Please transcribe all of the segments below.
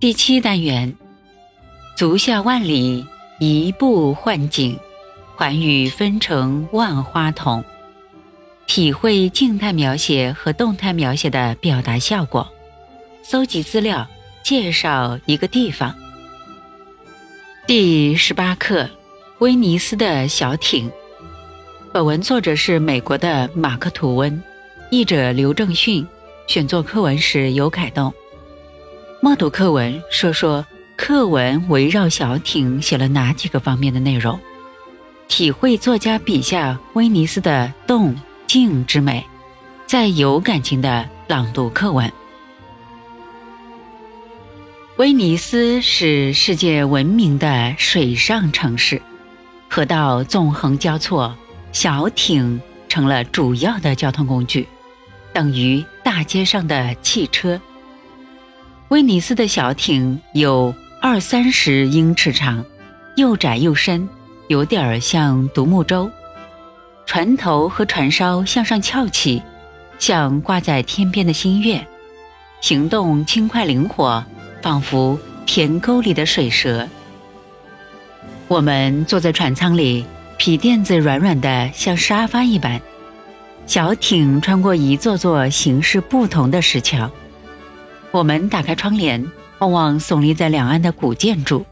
第七单元，足下万里，一步换景，寰宇分成万花筒。体会静态描写和动态描写的表达效果。搜集资料，介绍一个地方。第十八课：威尼斯的小艇。本文作者是美国的马克·吐温，译者刘正训。选作课文时有改动。默读课文，说说课文围绕小艇写了哪几个方面的内容，体会作家笔下威尼斯的动静之美，再有感情的朗读课文。威尼斯是世界闻名的水上城市，河道纵横交错，小艇成了主要的交通工具，等于大街上的汽车。威尼斯的小艇有二三十英尺长，又窄又深，有点儿像独木舟。船头和船梢向上翘起，像挂在天边的新月，行动轻快灵活。仿佛田沟里的水蛇。我们坐在船舱里，皮垫子软软的，像沙发一般。小艇穿过一座座形式不同的石桥。我们打开窗帘，望望耸立在两岸的古建筑，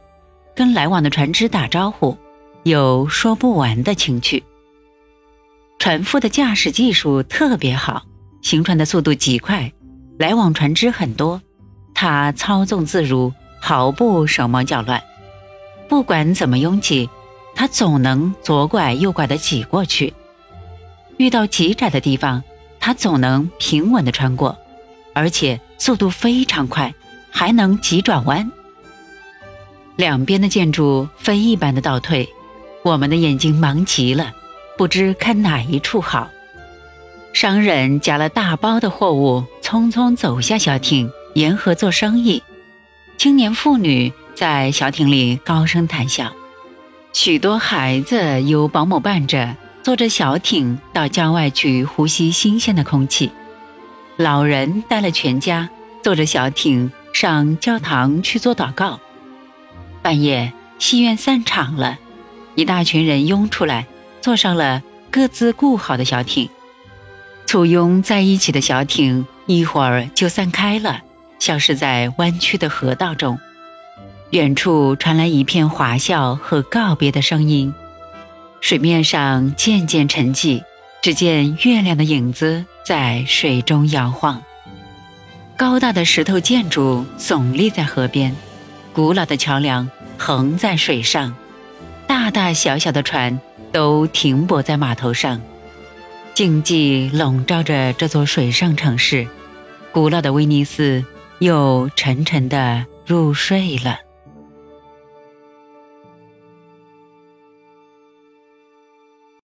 跟来往的船只打招呼，有说不完的情趣。船夫的驾驶技术特别好，行船的速度极快，来往船只很多。他操纵自如，毫不手忙脚乱。不管怎么拥挤，他总能左拐右拐的挤过去。遇到极窄的地方，他总能平稳的穿过，而且速度非常快，还能急转弯。两边的建筑飞一般的倒退，我们的眼睛忙极了，不知看哪一处好。商人夹了大包的货物，匆匆走下小艇。沿河做生意，青年妇女在小艇里高声谈笑，许多孩子由保姆伴着，坐着小艇到郊外去呼吸新鲜的空气。老人带了全家，坐着小艇上教堂去做祷告。半夜戏院散场了，一大群人拥出来，坐上了各自雇好的小艇。簇拥在一起的小艇一会儿就散开了。消失在弯曲的河道中，远处传来一片哗笑和告别的声音。水面上渐渐沉寂，只见月亮的影子在水中摇晃。高大的石头建筑耸立在河边，古老的桥梁横在水上，大大小小的船都停泊在码头上。静寂笼罩着这座水上城市，古老的威尼斯。又沉沉的入睡了。